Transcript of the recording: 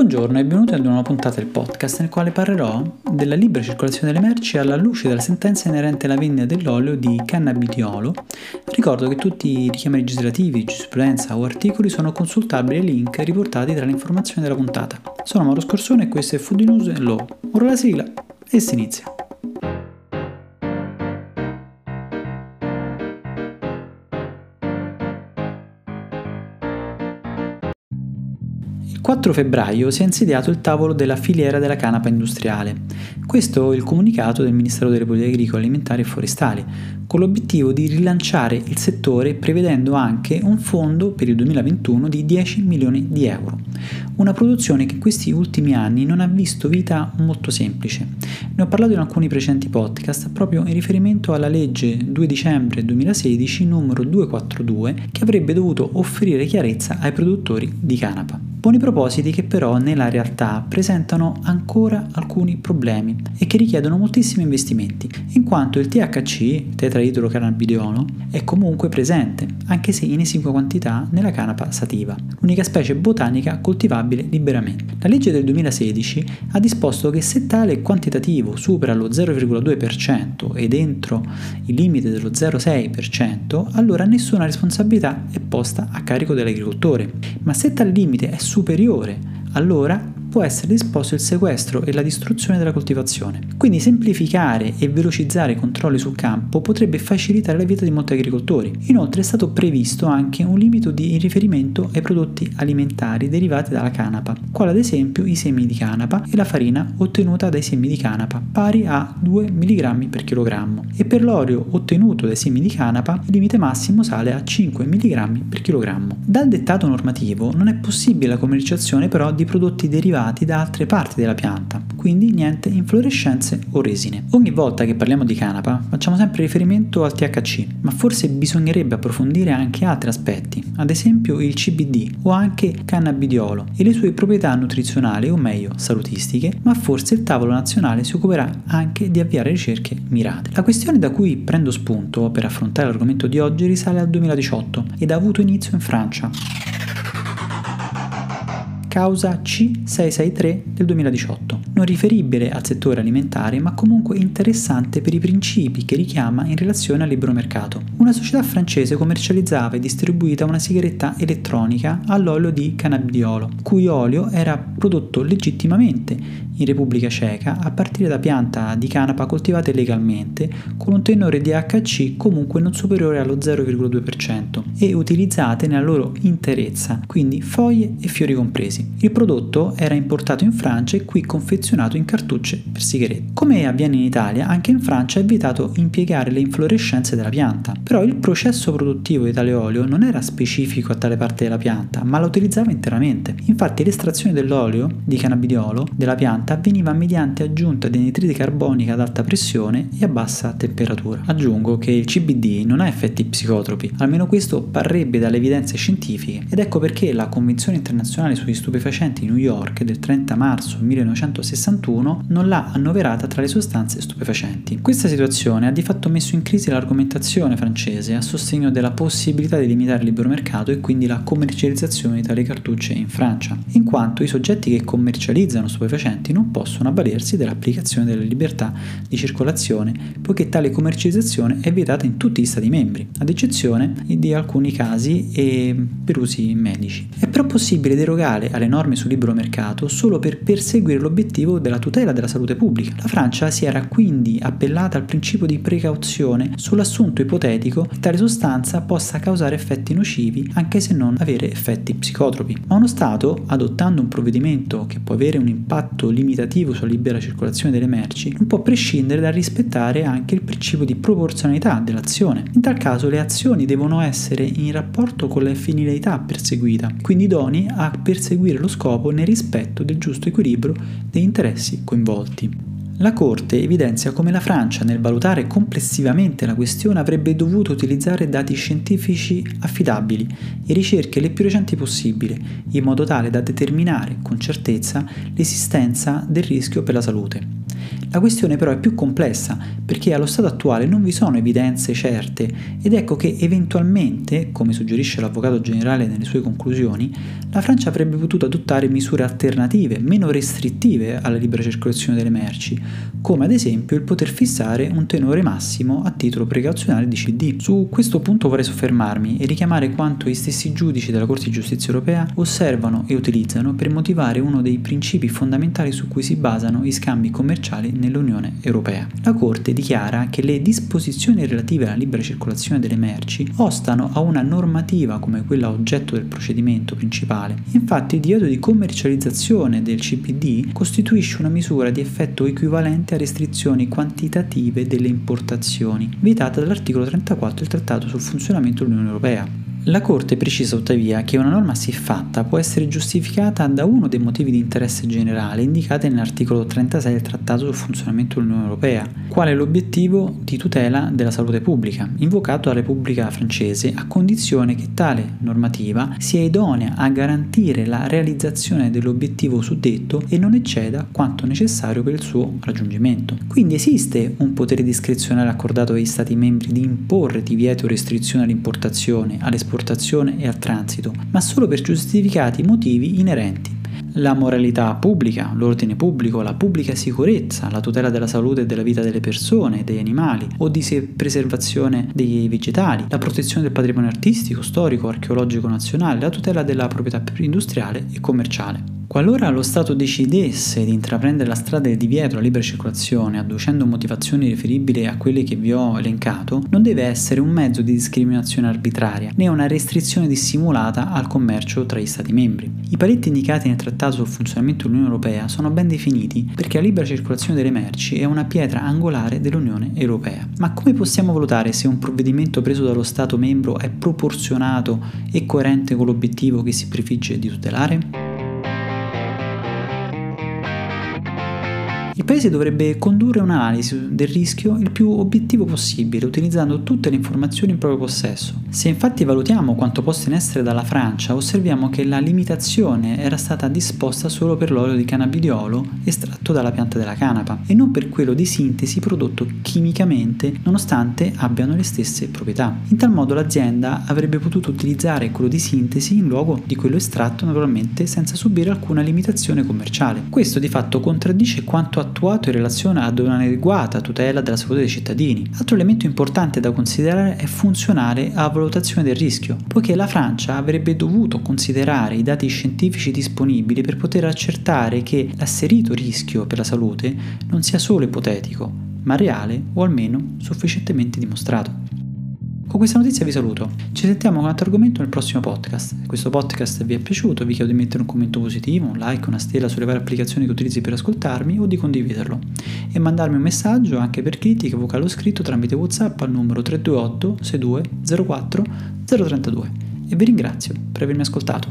Buongiorno e benvenuti ad una nuova puntata del podcast nel quale parlerò della libera circolazione delle merci alla luce della sentenza inerente alla vendita dell'olio di cannabidiolo. Ricordo che tutti i richiami legislativi, giurisprudenza o articoli sono consultabili ai link riportati tra le informazioni della puntata. Sono Mauro Scorsone e questo è Food News Law. Ora la sigla e si inizia. 4 febbraio si è insediato il tavolo della filiera della canapa industriale. Questo è il comunicato del Ministero delle Politiche Agricole, Alimentari e Forestali, con l'obiettivo di rilanciare il settore prevedendo anche un fondo per il 2021 di 10 milioni di euro. Una produzione che in questi ultimi anni non ha visto vita molto semplice. Ne ho parlato in alcuni precedenti podcast proprio in riferimento alla legge 2 dicembre 2016 numero 242 che avrebbe dovuto offrire chiarezza ai produttori di canapa. Buoni propositi che però nella realtà presentano ancora alcuni problemi e che richiedono moltissimi investimenti, in quanto il THC, tetraidrocannabidiolo, è comunque presente, anche se in esigua quantità, nella canapa sativa, l'unica specie botanica coltivabile liberamente. La legge del 2016 ha disposto che se tale quantitativo supera lo 0,2% ed entro il limite dello 0,6%, allora nessuna responsabilità è posta a carico dell'agricoltore. Ma se tale limite è superiore, allora può essere disposto il sequestro e la distruzione della coltivazione. Quindi semplificare e velocizzare i controlli sul campo potrebbe facilitare la vita di molti agricoltori. Inoltre è stato previsto anche un limite di riferimento ai prodotti alimentari derivati dalla canapa, quale ad esempio i semi di canapa e la farina ottenuta dai semi di canapa, pari a 2 mg per chilogrammo. E per l'olio ottenuto dai semi di canapa il limite massimo sale a 5 mg per chilogrammo. Dal dettato normativo non è possibile la commerciazione però di prodotti derivati derivati da altre parti della pianta, quindi niente inflorescenze o resine. Ogni volta che parliamo di canapa facciamo sempre riferimento al THC, ma forse bisognerebbe approfondire anche altri aspetti, ad esempio il CBD o anche cannabidiolo e le sue proprietà nutrizionali o meglio salutistiche, ma forse il tavolo nazionale si occuperà anche di avviare ricerche mirate. La questione da cui prendo spunto per affrontare l'argomento di oggi risale al 2018 ed ha avuto inizio in Francia causa C663 del 2018, non riferibile al settore alimentare ma comunque interessante per i principi che richiama in relazione al libero mercato. Una società francese commercializzava e distribuita una sigaretta elettronica all'olio di cannabidiolo, cui olio era prodotto legittimamente in Repubblica Ceca a partire da pianta di canapa coltivate legalmente con un tenore di HC comunque non superiore allo 0,2% e utilizzate nella loro interezza, quindi foglie e fiori compresi. Il prodotto era importato in Francia e qui confezionato in cartucce per sigarette. Come avviene in Italia, anche in Francia è vietato impiegare le inflorescenze della pianta, però il processo produttivo di tale olio non era specifico a tale parte della pianta, ma la utilizzava interamente. Infatti l'estrazione dell'olio di cannabidiolo della pianta pianta avveniva mediante aggiunta di anidride carbonica ad alta pressione e a bassa temperatura. Aggiungo che il CBD non ha effetti psicotropi, almeno questo parrebbe dalle evidenze scientifiche, ed ecco perché la Convenzione internazionale sugli stupefacenti di New York del 30 marzo 1961 non l'ha annoverata tra le sostanze stupefacenti. Questa situazione ha di fatto messo in crisi l'argomentazione francese a sostegno della possibilità di limitare il libero mercato e quindi la commercializzazione di tali cartucce in Francia, in quanto i soggetti che commercializzano stupefacenti non non possono avvalersi dell'applicazione della libertà di circolazione, poiché tale commercializzazione è vietata in tutti gli Stati membri, ad eccezione di alcuni casi e per usi medici. È però possibile derogare alle norme sul libero mercato solo per perseguire l'obiettivo della tutela della salute pubblica. La Francia si era quindi appellata al principio di precauzione sull'assunto ipotetico che tale sostanza possa causare effetti nocivi anche se non avere effetti psicotropi. Ma uno Stato, adottando un provvedimento che può avere un impatto limitativo sulla libera circolazione delle merci, non può prescindere dal rispettare anche il principio di proporzionalità dell'azione. In tal caso le azioni devono essere in rapporto con la finalità perseguita, quindi idonei a perseguire lo scopo nel rispetto del giusto equilibrio degli interessi coinvolti. La Corte evidenzia come la Francia, nel valutare complessivamente la questione, avrebbe dovuto utilizzare dati scientifici affidabili e ricerche le più recenti possibili, in modo tale da determinare con certezza l'esistenza del rischio per la salute. La questione però è più complessa perché allo stato attuale non vi sono evidenze certe ed ecco che eventualmente, come suggerisce l'avvocato generale nelle sue conclusioni, la Francia avrebbe potuto adottare misure alternative, meno restrittive alla libera circolazione delle merci, come ad esempio il poter fissare un tenore massimo a titolo precauzionale di CD. Su questo punto vorrei soffermarmi e richiamare quanto gli stessi giudici della Corte di Giustizia europea osservano e utilizzano per motivare uno dei principi fondamentali su cui si basano i scambi commerciali nell'Unione Europea. La Corte dichiara che le disposizioni relative alla libera circolazione delle merci ostano a una normativa come quella oggetto del procedimento principale. Infatti il divieto di commercializzazione del CPD costituisce una misura di effetto equivalente a restrizioni quantitative delle importazioni, vietata dall'articolo 34 del Trattato sul funzionamento dell'Unione Europea. La Corte precisa tuttavia che una norma siffatta può essere giustificata da uno dei motivi di interesse generale indicati nell'articolo 36 del Trattato sul funzionamento dell'Unione Europea, quale l'obiettivo di tutela della salute pubblica, invocato dalla Repubblica francese a condizione che tale normativa sia idonea a garantire la realizzazione dell'obiettivo suddetto e non ecceda quanto necessario per il suo raggiungimento. Quindi esiste un potere discrezionale accordato agli Stati membri di imporre divieto o restrizione all'importazione, all'esportazione all'esportazione e al transito, ma solo per giustificati motivi inerenti. La moralità pubblica, l'ordine pubblico, la pubblica sicurezza, la tutela della salute e della vita delle persone, degli animali o di preservazione dei vegetali, la protezione del patrimonio artistico, storico, archeologico nazionale, la tutela della proprietà industriale e commerciale. Qualora lo Stato decidesse di intraprendere la strada del divieto alla libera circolazione, adducendo motivazioni riferibili a quelle che vi ho elencato, non deve essere un mezzo di discriminazione arbitraria, né una restrizione dissimulata al commercio tra gli Stati membri. I paletti indicati nel Trattato sul funzionamento dell'Unione Europea sono ben definiti perché la libera circolazione delle merci è una pietra angolare dell'Unione Europea. Ma come possiamo valutare se un provvedimento preso dallo Stato membro è proporzionato e coerente con l'obiettivo che si prefigge di tutelare? Il Paese dovrebbe condurre un'analisi del rischio il più obiettivo possibile, utilizzando tutte le informazioni in proprio possesso. Se infatti valutiamo quanto posto in essere dalla Francia, osserviamo che la limitazione era stata disposta solo per l'olio di cannabidiolo estratto dalla pianta della canapa e non per quello di sintesi prodotto chimicamente, nonostante abbiano le stesse proprietà. In tal modo l'azienda avrebbe potuto utilizzare quello di sintesi in luogo di quello estratto naturalmente senza subire alcuna limitazione commerciale. Questo di fatto contraddice quanto ha attuato in relazione ad un'adeguata tutela della salute dei cittadini. Altro elemento importante da considerare è funzionale alla valutazione del rischio, poiché la Francia avrebbe dovuto considerare i dati scientifici disponibili per poter accertare che l'asserito rischio per la salute non sia solo ipotetico, ma reale o almeno sufficientemente dimostrato. Con questa notizia vi saluto. Ci sentiamo con un altro argomento nel prossimo podcast. Se questo podcast vi è piaciuto, vi chiedo di mettere un commento positivo, un like, una stella sulle varie applicazioni che utilizzi per ascoltarmi o di condividerlo. E mandarmi un messaggio anche per critiche vocale o scritto tramite WhatsApp al numero 328 62 04 032. E vi ringrazio per avermi ascoltato.